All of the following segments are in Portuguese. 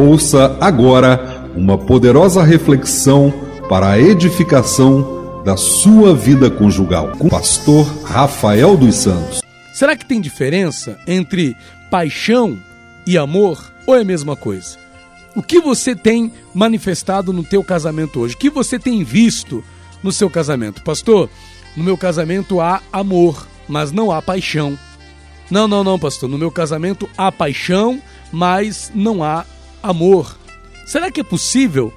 Ouça agora uma poderosa reflexão para a edificação da sua vida conjugal com o pastor Rafael dos Santos. Será que tem diferença entre paixão e amor ou é a mesma coisa? O que você tem manifestado no teu casamento hoje? O que você tem visto no seu casamento? Pastor, no meu casamento há amor, mas não há paixão. Não, não, não, pastor. No meu casamento há paixão, mas não há amor. Será que é possível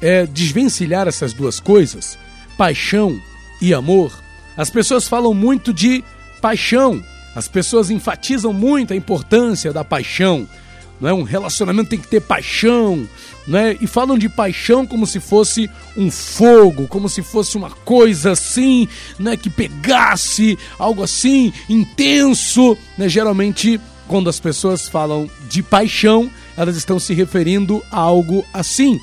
é, desvencilhar essas duas coisas? Paixão e amor? As pessoas falam muito de paixão, as pessoas enfatizam muito a importância da paixão. Não é? Um relacionamento tem que ter paixão, né? E falam de paixão como se fosse um fogo, como se fosse uma coisa assim, né? Que pegasse algo assim intenso, né? Geralmente, quando as pessoas falam de paixão, elas estão se referindo a algo assim.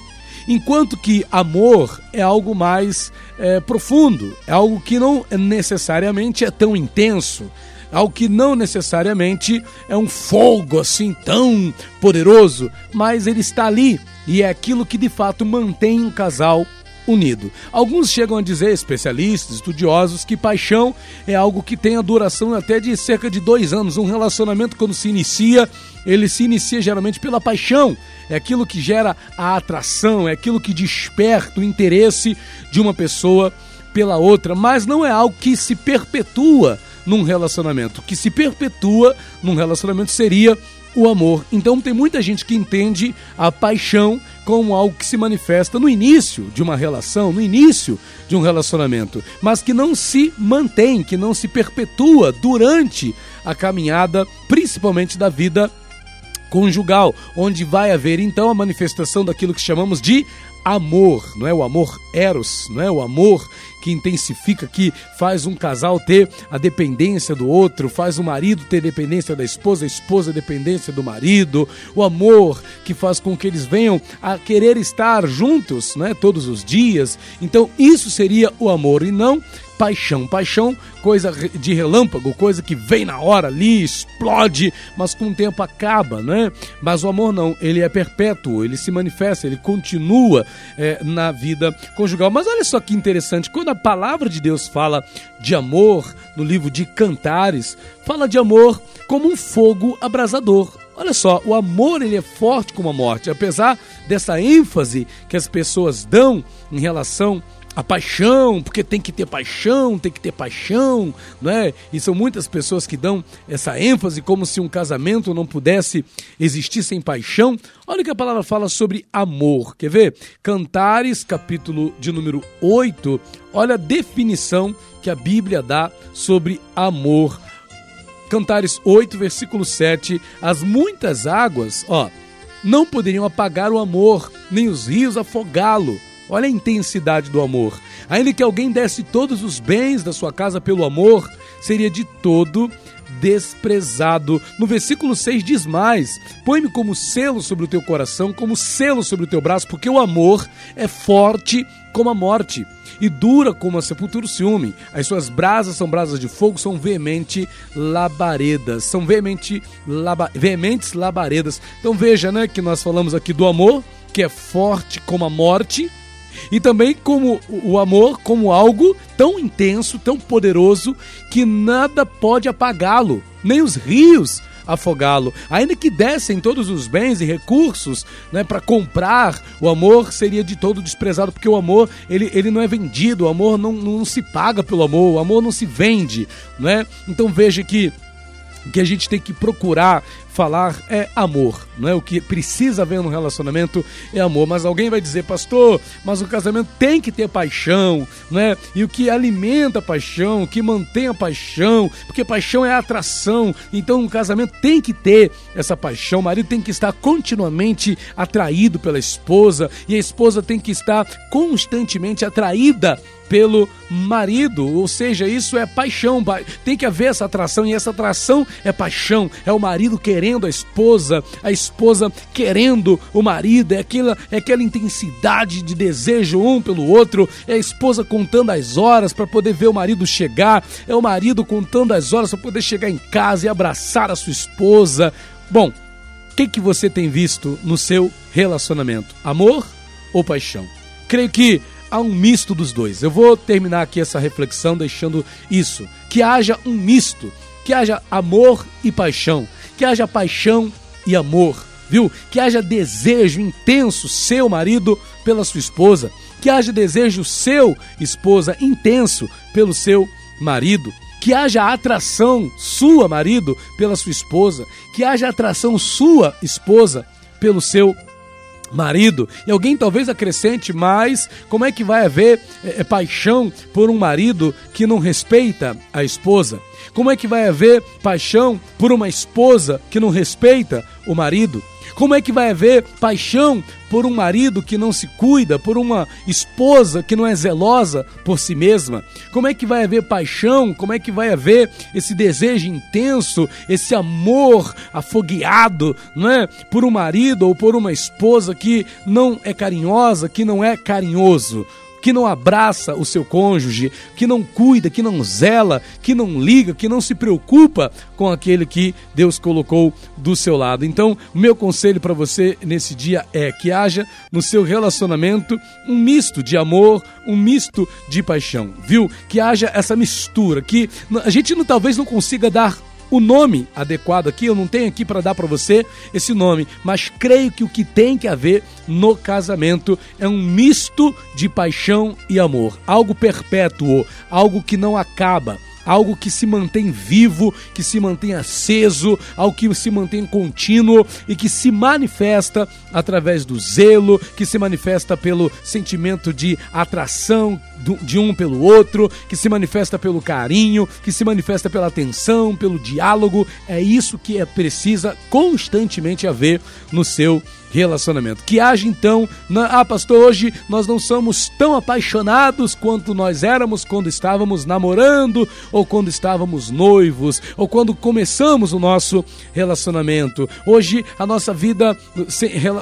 Enquanto que amor é algo mais é, profundo, é algo que não necessariamente é tão intenso, algo que não necessariamente é um fogo assim tão poderoso, mas ele está ali e é aquilo que de fato mantém um casal unido. Alguns chegam a dizer, especialistas, estudiosos, que paixão é algo que tem a duração até de cerca de dois anos. Um relacionamento, quando se inicia, ele se inicia geralmente pela paixão. É aquilo que gera a atração, é aquilo que desperta o interesse de uma pessoa pela outra, mas não é algo que se perpetua num relacionamento. O que se perpetua num relacionamento seria o amor. Então tem muita gente que entende a paixão como algo que se manifesta no início de uma relação, no início de um relacionamento, mas que não se mantém, que não se perpetua durante a caminhada, principalmente da vida conjugal, onde vai haver então a manifestação daquilo que chamamos de amor, não é o amor eros, não é o amor que intensifica, que faz um casal ter a dependência do outro, faz o marido ter dependência da esposa, a esposa dependência do marido, o amor que faz com que eles venham a querer estar juntos, né, todos os dias. Então, isso seria o amor e não paixão. Paixão, coisa de relâmpago, coisa que vem na hora ali, explode, mas com o tempo acaba, né? Mas o amor não, ele é perpétuo, ele se manifesta, ele continua é, na vida conjugal. Mas olha só que interessante, quando a palavra de Deus fala de amor no livro de Cantares, fala de amor como um fogo abrasador. Olha só, o amor ele é forte como a morte, apesar dessa ênfase que as pessoas dão em relação a paixão, porque tem que ter paixão, tem que ter paixão, não é? E são muitas pessoas que dão essa ênfase como se um casamento não pudesse existir sem paixão. Olha o que a palavra fala sobre amor. Quer ver? Cantares, capítulo de número 8. Olha a definição que a Bíblia dá sobre amor. Cantares 8, versículo 7. As muitas águas, ó, não poderiam apagar o amor, nem os rios afogá-lo. Olha a intensidade do amor. Ainda que alguém desse todos os bens da sua casa pelo amor, seria de todo desprezado. No versículo 6 diz mais: Põe-me como selo sobre o teu coração, como selo sobre o teu braço, porque o amor é forte como a morte e dura como a sepultura o ciúme. As suas brasas são brasas de fogo, são veemente labaredas, são veemente laba, veementes labaredas. Então veja, né, que nós falamos aqui do amor, que é forte como a morte, e também como o amor como algo tão intenso, tão poderoso que nada pode apagá-lo, nem os rios afogá-lo. Ainda que dessem todos os bens e recursos né, para comprar, o amor seria de todo desprezado, porque o amor ele, ele não é vendido, o amor não, não se paga pelo amor, o amor não se vende. Né? Então veja que que a gente tem que procurar falar é amor, não é? O que precisa haver no relacionamento é amor. Mas alguém vai dizer, pastor, mas o casamento tem que ter paixão, não é? E o que alimenta a paixão, o que mantém a paixão, porque paixão é atração. Então, um casamento tem que ter essa paixão. O marido tem que estar continuamente atraído pela esposa e a esposa tem que estar constantemente atraída pelo marido, ou seja, isso é paixão, tem que haver essa atração e essa atração é paixão, é o marido querendo a esposa, a esposa querendo o marido, é aquela, é aquela intensidade de desejo um pelo outro, é a esposa contando as horas para poder ver o marido chegar, é o marido contando as horas para poder chegar em casa e abraçar a sua esposa. Bom, O que, que você tem visto no seu relacionamento? Amor ou paixão? Creio que há um misto dos dois. Eu vou terminar aqui essa reflexão deixando isso: que haja um misto, que haja amor e paixão, que haja paixão e amor, viu? Que haja desejo intenso seu marido pela sua esposa, que haja desejo seu esposa intenso pelo seu marido, que haja atração sua marido pela sua esposa, que haja atração sua esposa pelo seu marido. E alguém talvez acrescente, mas como é que vai haver é, é, paixão por um marido que não respeita a esposa? Como é que vai haver paixão por uma esposa que não respeita o marido? Como é que vai haver paixão por um marido que não se cuida, por uma esposa que não é zelosa por si mesma? Como é que vai haver paixão? Como é que vai haver esse desejo intenso, esse amor afogueado, não é? Por um marido ou por uma esposa que não é carinhosa, que não é carinhoso? Que não abraça o seu cônjuge, que não cuida, que não zela, que não liga, que não se preocupa com aquele que Deus colocou do seu lado. Então, o meu conselho para você nesse dia é que haja no seu relacionamento um misto de amor, um misto de paixão, viu? Que haja essa mistura, que a gente não, talvez não consiga dar o nome adequado aqui, eu não tenho aqui para dar para você esse nome, mas creio que o que tem que haver no casamento é um misto de paixão e amor, algo perpétuo, algo que não acaba algo que se mantém vivo, que se mantém aceso, algo que se mantém contínuo e que se manifesta através do zelo, que se manifesta pelo sentimento de atração de um pelo outro, que se manifesta pelo carinho, que se manifesta pela atenção, pelo diálogo. É isso que é precisa constantemente haver no seu relacionamento. Que haja então, na, ah, pastor, hoje nós não somos tão apaixonados quanto nós éramos quando estávamos namorando, ou quando estávamos noivos, ou quando começamos o nosso relacionamento. Hoje a nossa vida,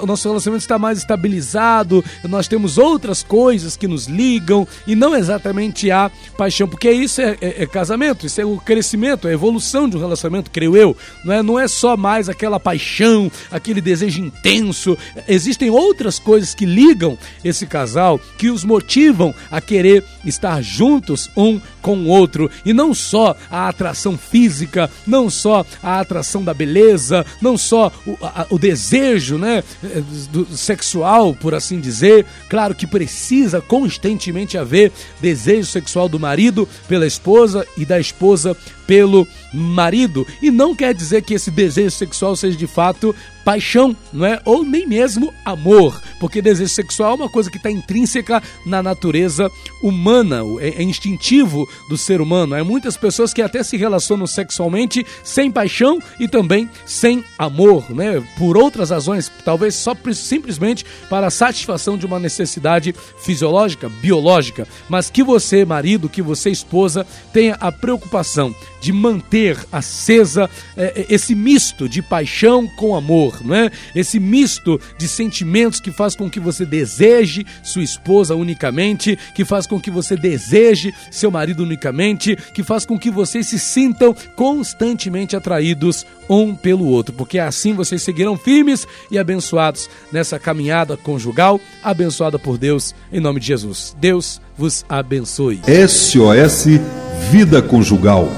o nosso relacionamento está mais estabilizado, nós temos outras coisas que nos ligam e não exatamente a paixão, porque isso é, é, é casamento, isso é o crescimento, é a evolução de um relacionamento, creio eu. Não é, não é só mais aquela paixão, aquele desejo intenso existem outras coisas que ligam esse casal, que os motivam a querer estar juntos um com o outro. E não só a atração física, não só a atração da beleza, não só o, a, o desejo né, do, sexual, por assim dizer. Claro que precisa constantemente haver desejo sexual do marido pela esposa e da esposa pelo marido. E não quer dizer que esse desejo sexual seja de fato paixão, não é? Ou nem mesmo amor, porque desejo sexual é uma coisa que está intrínseca na natureza humana, é, é instintivo do ser humano. Há muitas pessoas que até se relacionam sexualmente sem paixão e também sem amor, né? Por outras razões, talvez só simplesmente para a satisfação de uma necessidade fisiológica, biológica, mas que você, marido, que você, esposa, tenha a preocupação de manter acesa é, esse misto de paixão com amor, não é? Esse misto de sentimentos que faz com que você deseje sua esposa unicamente, que faz com que você deseje seu marido unicamente, que faz com que vocês se sintam constantemente atraídos um pelo outro, porque assim vocês seguirão firmes e abençoados nessa caminhada conjugal, abençoada por Deus, em nome de Jesus. Deus vos abençoe. SOS Vida Conjugal.